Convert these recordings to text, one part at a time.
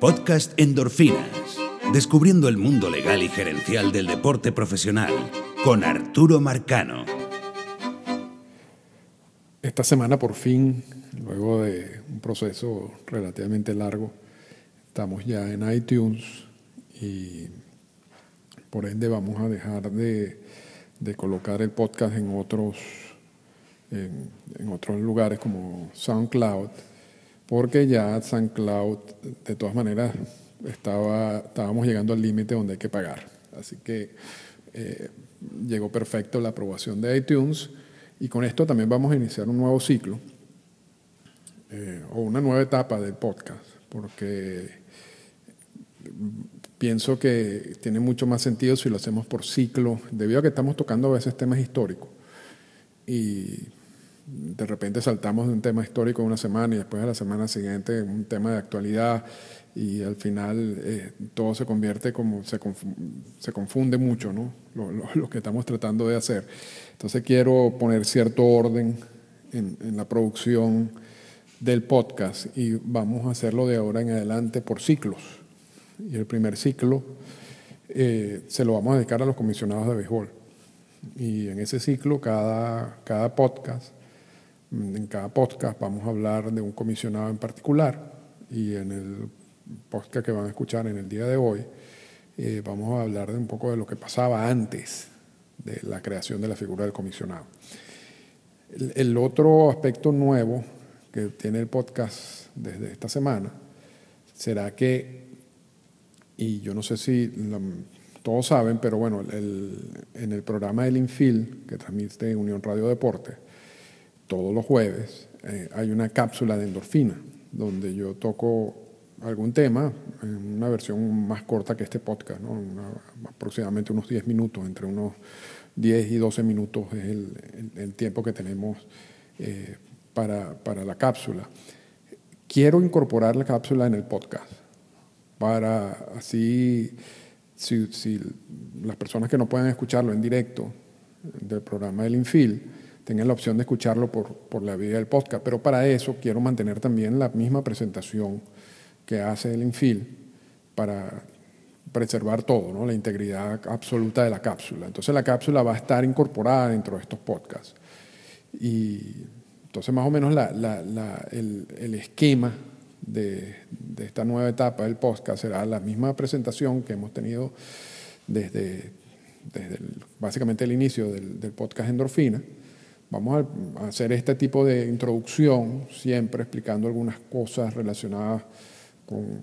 Podcast Endorfinas. Descubriendo el mundo legal y gerencial del deporte profesional con Arturo Marcano. Esta semana por fin, luego de un proceso relativamente largo, estamos ya en iTunes y por ende vamos a dejar de, colocar el podcast en otros, en otros lugares como SoundCloud porque ya San Cloud, de todas maneras, estaba, estábamos llegando al límite donde hay que pagar. Así que eh, llegó perfecto la aprobación de iTunes y con esto también vamos a iniciar un nuevo ciclo eh, o una nueva etapa del podcast, porque pienso que tiene mucho más sentido si lo hacemos por ciclo, debido a que estamos tocando a veces temas históricos. Y de repente saltamos de un tema histórico una semana y después a la semana siguiente un tema de actualidad y al final eh, todo se convierte como, se, se confunde mucho, ¿no? Lo, que estamos tratando de hacer. Entonces quiero poner cierto orden en, la producción del podcast y vamos a hacerlo de ahora en adelante por ciclos. Y el primer ciclo eh, se lo vamos a dedicar a los comisionados de béisbol. Y en ese ciclo, cada, cada podcast en cada podcast vamos a hablar de un comisionado en particular y en el podcast que van a escuchar en el día de hoy eh, vamos a hablar de un poco de lo que pasaba antes de la creación de la figura del comisionado. El, otro aspecto nuevo que tiene el podcast desde esta semana será que, y yo no sé si todos saben, pero bueno, en el programa del Infil que transmite Unión Radio Deporte, todos los jueves eh, hay una cápsula de endorfina, donde yo toco algún tema en una versión más corta que este podcast, aproximadamente unos 10 minutos, entre unos 10 y 12 minutos es el, tiempo que tenemos eh, para, para, la cápsula. Quiero incorporar la cápsula en el podcast, para así, si, si las personas que no puedan escucharlo en directo del programa del Infil, tengan la opción de escucharlo por, por la vía del podcast. Pero para eso quiero mantener también la misma presentación que hace el Infil para preservar todo, ¿no? la integridad absoluta de la cápsula. Entonces la cápsula va a estar incorporada dentro de estos podcasts. Y entonces más o menos la, la, el, el, esquema de, de, esta nueva etapa del podcast será la misma presentación que hemos tenido desde, desde básicamente el inicio del, del podcast Endorfina Vamos a hacer este tipo de introducción, siempre explicando algunas cosas relacionadas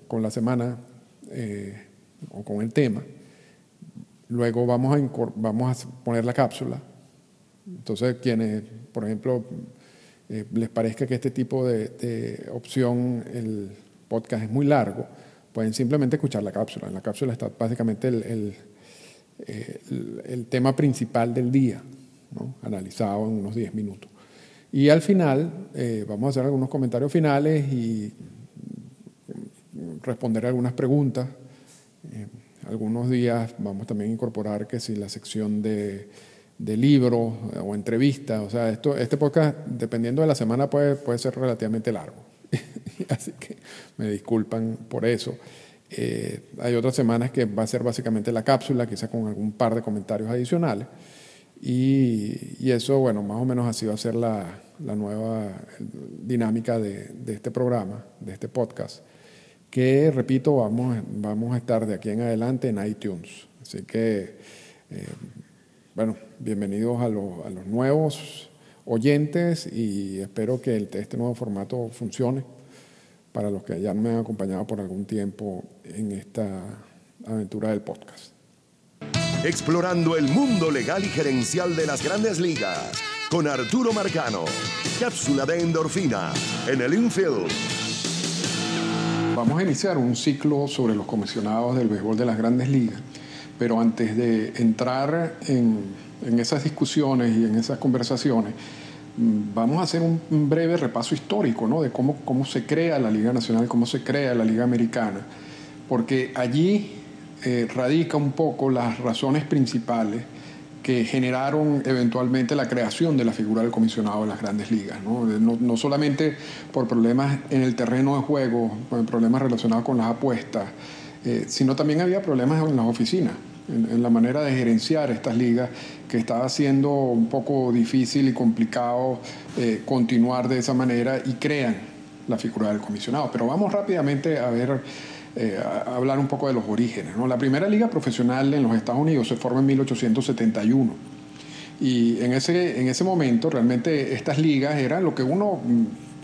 con, la semana eh, o con el tema. Luego vamos a, vamos a poner la cápsula. Entonces, quienes, por ejemplo, eh, les parezca que este tipo de, opción, el podcast es muy largo, pueden simplemente escuchar la cápsula. En la cápsula está básicamente el, el tema principal del día analizado en unos 10 minutos. Y al final eh, vamos a hacer algunos comentarios finales y responder algunas preguntas. Eh, algunos días vamos también a incorporar que si la sección de, de libros o entrevistas, o sea, esto, este podcast, dependiendo de la semana, puede, puede ser relativamente largo. Así que me disculpan por eso. Eh, hay otras semanas que va a ser básicamente la cápsula, quizá con algún par de comentarios adicionales. Y, eso, bueno, más o menos así va a ser la, nueva dinámica de, este programa, de este podcast, que, repito, vamos, vamos a estar de aquí en adelante en iTunes. Así que, eh, bueno, bienvenidos a, los, a los nuevos oyentes y espero que este nuevo formato funcione para los que ya me han acompañado por algún tiempo en esta aventura del podcast explorando el mundo legal y gerencial de las grandes ligas, con Arturo Marcano. Cápsula de endorfina en el infield. Vamos a iniciar un ciclo sobre los comisionados del béisbol de las grandes ligas, pero antes de entrar en, esas discusiones y en esas conversaciones, mm, vamos a hacer un, breve repaso histórico ¿no? de cómo, cómo se crea la Liga Nacional, cómo se crea la Liga Americana, porque allí eh, radica un poco las razones principales que generaron eventualmente la creación de la figura del comisionado de las grandes ligas. No, no, solamente por problemas en el terreno de juego, problemas relacionados con las apuestas, eh, sino también había problemas en las oficinas, en, la manera de gerenciar estas ligas, que estaba siendo un poco difícil y complicado eh, continuar de esa manera y crean la figura del comisionado. Pero vamos rápidamente a ver eh, hablar un poco de los orígenes. ¿no? La primera liga profesional en los Estados Unidos se forma en 1871. Y en ese, en ese momento realmente estas ligas eran lo que uno mm,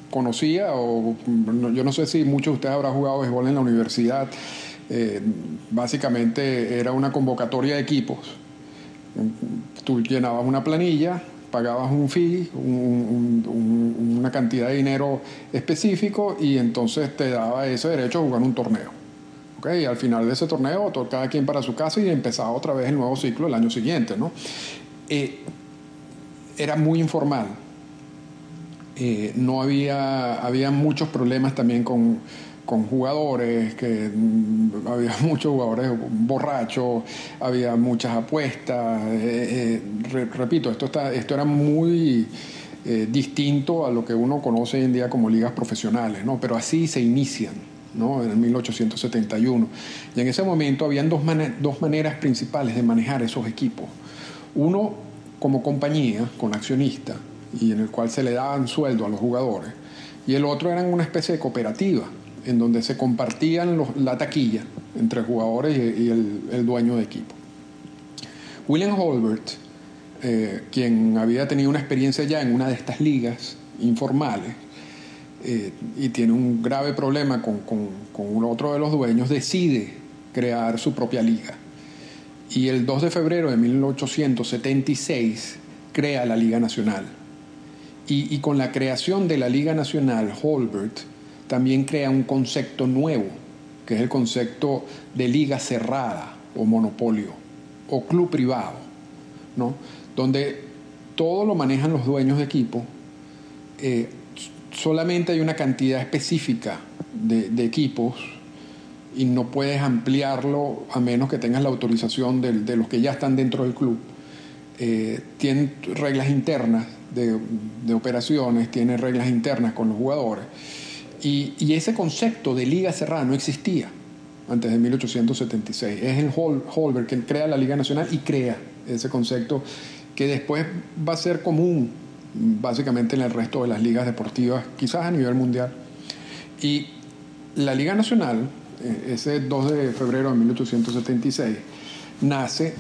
conocía, o mm, yo no sé si muchos de ustedes habrán jugado béisbol en la universidad, eh, básicamente era una convocatoria de equipos. Tú llenabas una planilla, pagabas un fee, una cantidad de dinero específico y entonces te daba ese derecho a jugar un torneo. Y al final de ese torneo, cada quien para su casa y empezaba otra vez el nuevo ciclo el año siguiente. ¿no? Eh, era muy informal. Eh, no había, había muchos problemas también con, jugadores, que mm, había muchos jugadores borrachos, había muchas apuestas. Eh, repito, esto, está, esto era muy distinto a lo que uno conoce hoy en día como ligas profesionales, ¿no? pero así se inician. ¿No? en 1871. Y en ese momento habían dos, maneras principales de manejar esos equipos. Uno como compañía, con accionista, y en el cual se le daban sueldo a los jugadores. Y el otro era una especie de cooperativa, en donde se compartían la taquilla entre jugadores y, el, dueño de equipo. William Holbert, eh, quien había tenido una experiencia ya en una de estas ligas informales, eh, y tiene un grave problema con, con, con otro de los dueños, decide crear su propia liga. Y el 2 de febrero de 1876 crea la Liga Nacional. Y, y, con la creación de la Liga Nacional, Holbert también crea un concepto nuevo, que es el concepto de liga cerrada o monopolio o club privado, ¿no? donde todo lo manejan los dueños de equipo, eh, solamente hay una cantidad específica de, equipos y no puedes ampliarlo a menos que tengas la autorización de, los que ya están dentro del club. Eh, reglas internas de, operaciones, tienen reglas internas con los jugadores. Y, ese concepto de liga cerrada no existía antes de 1876. Es el Holberg que crea la Liga Nacional y crea ese concepto que después va a ser común básicamente en el resto de las ligas deportivas, quizás a nivel mundial. Y la Liga Nacional, eh, ese 2 de febrero de 1876, nace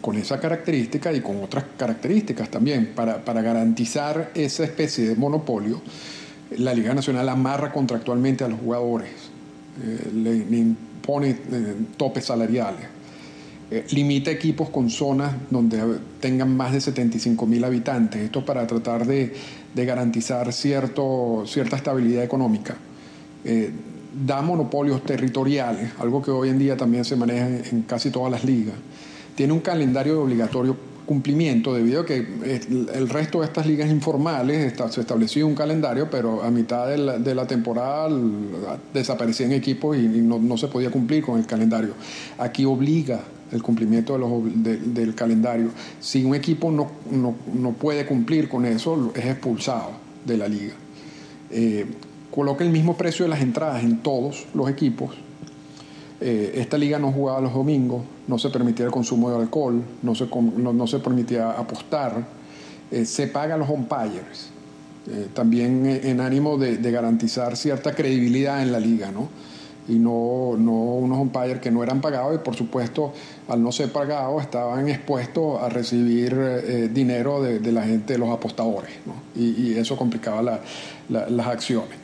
con esa característica y con otras características también, para, garantizar esa especie de monopolio, la Liga Nacional amarra contractualmente a los jugadores, eh, le, impone eh, topes salariales, eh, limita equipos con zonas donde tengan más de 75 mil habitantes. Esto para tratar de, garantizar cierta estabilidad económica. Eh, da monopolios territoriales, algo que hoy en día también se maneja en, casi todas las ligas. Tiene un calendario de obligatorio cumplimiento debido a que el resto de estas ligas informales se estableció un calendario, pero a mitad de la, de la temporada desaparecían equipos y, no, no, se podía cumplir con el calendario. Aquí obliga el cumplimiento del calendario. Si un equipo no, no, puede cumplir con eso, es expulsado de la liga. Eh, coloca el mismo precio de las entradas en todos los equipos. Eh, esta liga no jugaba los domingos, no se permitía el consumo de alcohol, no se, no, se permitía apostar, eh, se paga los umpires, también en ánimo de, de garantizar cierta credibilidad en la liga, ¿no? Y no, no unos umpires que no eran pagados y por supuesto al no ser pagados estaban expuestos a recibir eh, dinero de, la gente, de los apostadores y, eso complicaba las acciones.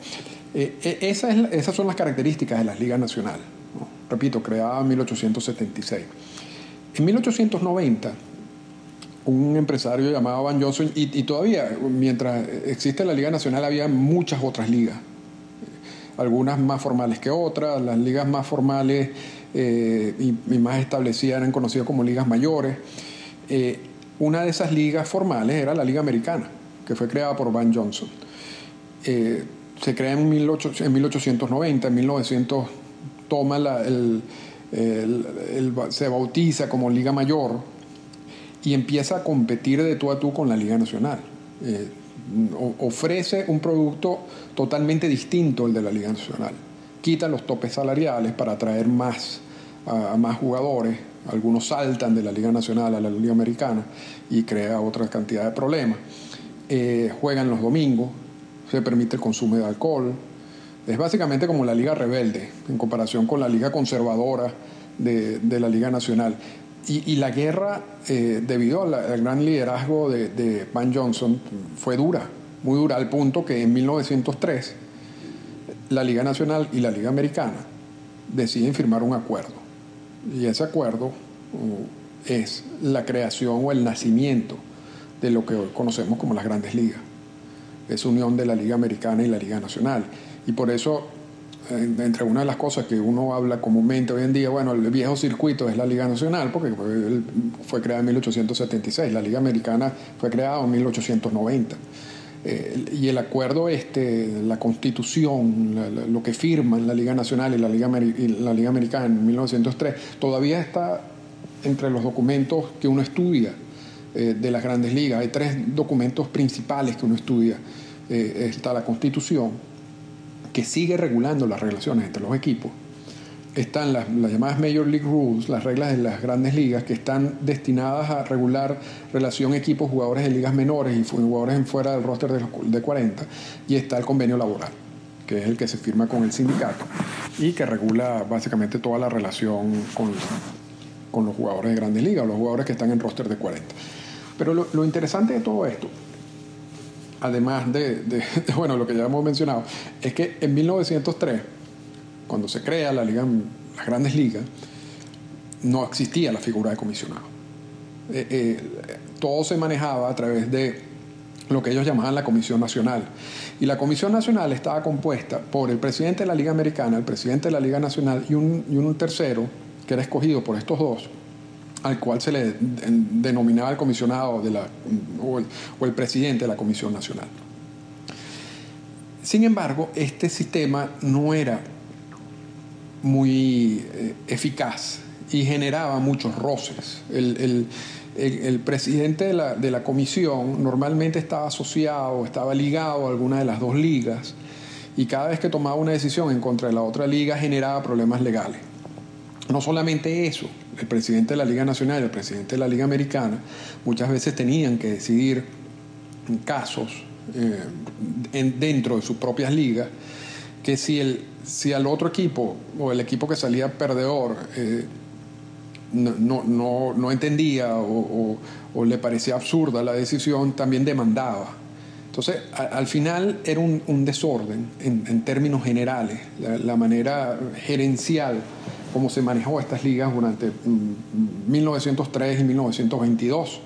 Eh, eh, esas son las características de las ligas nacionales. Repito, creada en 1876. En 1890 un empresario llamado Van Johnson, y, y, todavía, mientras existe la Liga Nacional, había muchas otras ligas algunas más formales que otras, las ligas más formales eh, y, más establecidas eran conocidas como ligas mayores. Eh, una de esas ligas formales era la Liga Americana, que fue creada por Van Johnson. Eh, se crea en, 1890, en 1900 toma el, se bautiza como Liga Mayor y empieza a competir de tú a tú con la Liga Nacional. Ofrece un producto totalmente distinto al de la Liga Nacional. Quita los topes salariales para atraer más a, más jugadores. Algunos saltan de la Liga Nacional a la Liga Americana y crea otra cantidad de problemas. Eh, juegan los domingos, se permite el consumo de alcohol. Es básicamente como la Liga Rebelde en comparación con la Liga Conservadora de, de la Liga Nacional. Y, la guerra, eh, debido al, gran liderazgo de, Van Johnson, fue dura, muy dura, al punto que en 1903 la Liga Nacional y la Liga Americana deciden firmar un acuerdo. Y ese acuerdo uh, es la creación o el nacimiento de lo que hoy conocemos como las grandes ligas. Es unión de la Liga Americana y la Liga Nacional. Y por eso entre una de las cosas que uno habla comúnmente hoy en día, bueno, el viejo circuito es la Liga Nacional, porque fue, creada en 1876, la Liga Americana fue creada en 1890. Eh, y el acuerdo este, la constitución, lo que firman la Liga Nacional y la Liga, la Liga Americana en 1903, todavía está entre los documentos que uno estudia eh, de las grandes ligas. Hay tres documentos principales que uno estudia. Eh, está la constitución, que sigue regulando las relaciones entre los equipos. Están las, llamadas Major League Rules, las reglas de las grandes ligas, que están destinadas a regular relación equipos-jugadores de ligas menores y jugadores en fuera del roster de, de 40. Y está el convenio laboral, que es el que se firma con el sindicato y que regula básicamente toda la relación con, con los jugadores de grandes ligas, los jugadores que están en roster de 40. Pero lo interesante de todo esto además de, bueno, lo que ya hemos mencionado, es que en 1903, cuando se crea la liga, las grandes ligas, no existía la figura de comisionado. Eh, eh, todo se manejaba a través de lo que ellos llamaban la Comisión Nacional. Y la Comisión Nacional estaba compuesta por el presidente de la Liga Americana, el presidente de la Liga Nacional y un, y un tercero que era escogido por estos dos, al cual se le denominaba el comisionado de la, o, el, presidente de la Comisión Nacional. Sin embargo, este sistema no era muy eh, eficaz y generaba muchos roces. El, presidente de la, de la, comisión normalmente estaba asociado, estaba ligado a alguna de las dos ligas y cada vez que tomaba una decisión en contra de la otra liga generaba problemas legales. No solamente eso, el presidente de la Liga Nacional y el presidente de la Liga Americana muchas veces tenían que decidir casos eh, dentro de sus propias ligas que si, el, si al otro equipo o el equipo que salía perdedor eh, no, entendía o, le parecía absurda la decisión, también demandaba. Entonces, al final era un, desorden en, términos generales, la manera gerencial cómo se manejó estas ligas durante 1903 mm, y 1922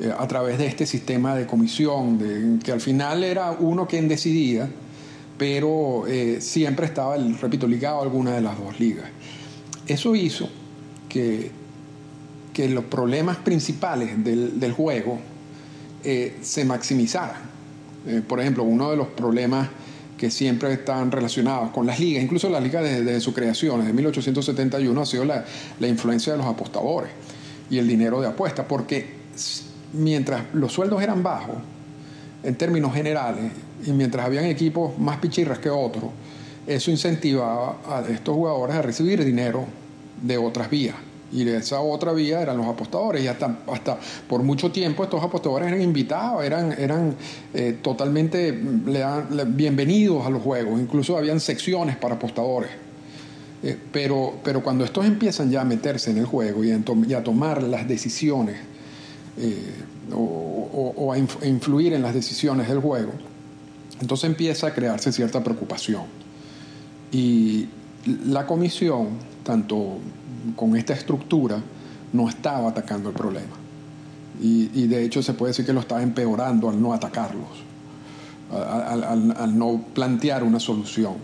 eh, a través de este sistema de comisión, que al final era uno quien decidía, pero eh, siempre estaba, repito, ligado a alguna de las dos ligas. Eso hizo que, que los problemas principales del, juego eh, se maximizaran. por ejemplo, uno de los problemas que siempre están relacionados con las ligas, incluso la liga desde, su creación, desde 1871, ha sido la, influencia de los apostadores y el dinero de apuesta, porque mientras los sueldos eran bajos, en términos generales, y mientras habían equipos más pichirras que otros, eso incentivaba a estos jugadores a recibir dinero de otras vías. Y esa otra vía eran los apostadores. Y hasta, hasta por mucho tiempo estos apostadores eran invitados, eran, eran eh, totalmente bienvenidos a los juegos. Incluso habían secciones para apostadores. Eh, pero, pero cuando estos empiezan ya a meterse en el juego y a, tomar las decisiones eh, o, a influir en las decisiones del juego, entonces empieza a crearse cierta preocupación. Y la comisión, tanto con esta estructura no estaba atacando el problema. Y, de hecho se puede decir que lo estaba empeorando al no atacarlos, al, no plantear una solución.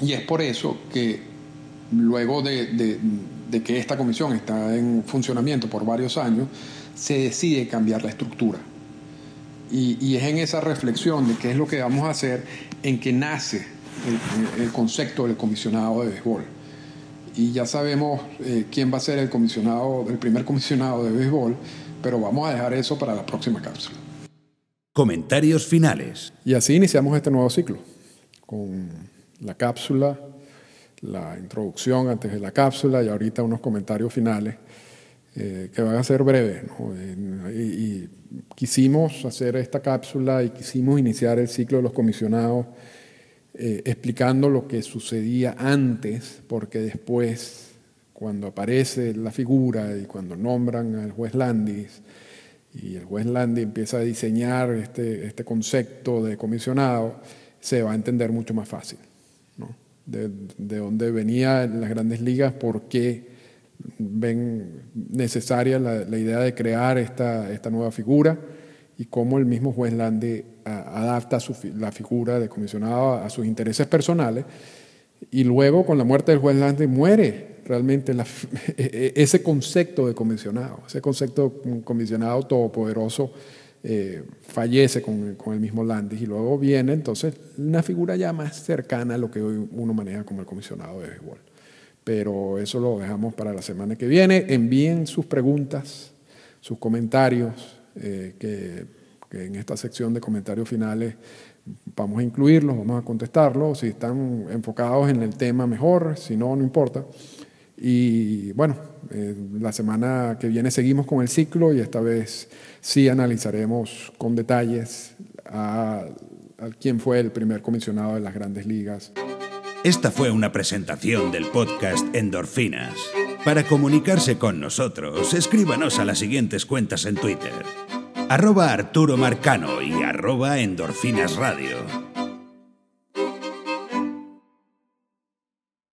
Y es por eso que luego de, que esta comisión está en funcionamiento por varios años, se decide cambiar la estructura. Y, es en esa reflexión de qué es lo que vamos a hacer en que nace el, el concepto del comisionado de béisbol y ya sabemos eh, quién va a ser el comisionado, el primer comisionado de béisbol, pero vamos a dejar eso para la próxima cápsula. Comentarios finales. Y así iniciamos este nuevo ciclo, con la cápsula, la introducción antes de la cápsula y ahorita unos comentarios finales eh, que van a ser breves. Y, quisimos hacer esta cápsula y quisimos iniciar el ciclo de los comisionados eh, explicando lo que sucedía antes, porque después, cuando aparece la figura y cuando nombran al juez Landis, y el juez Landis empieza a diseñar este, este concepto de comisionado, se va a entender mucho más fácil. De, de dónde venía las grandes ligas, por qué ven necesaria la, idea de crear esta, esta, nueva figura y cómo el mismo juez Lande adapta la figura de comisionado a, sus intereses personales. Y luego, con la muerte del juez Lande, muere realmente e, e, ese concepto de comisionado, ese concepto de comisionado todopoderoso. Eh, fallece con, con, el mismo Landis y luego viene entonces una figura ya más cercana a lo que hoy uno maneja como el comisionado de béisbol pero eso lo dejamos para la semana que viene. Envíen sus preguntas, sus comentarios, eh, que, en esta sección de comentarios finales vamos a incluirlos, vamos a contestarlos. Si están enfocados en el tema, mejor, si no, no importa. Y bueno, eh, la semana que viene seguimos con el ciclo y esta vez sí analizaremos con detalles a quién fue el primer comisionado de las grandes ligas. Esta fue una presentación del podcast Endorfinas. Para comunicarse con nosotros, escríbanos a las siguientes cuentas en Twitter. Arroba Arturo Marcano y arroba Endorfinas Radio.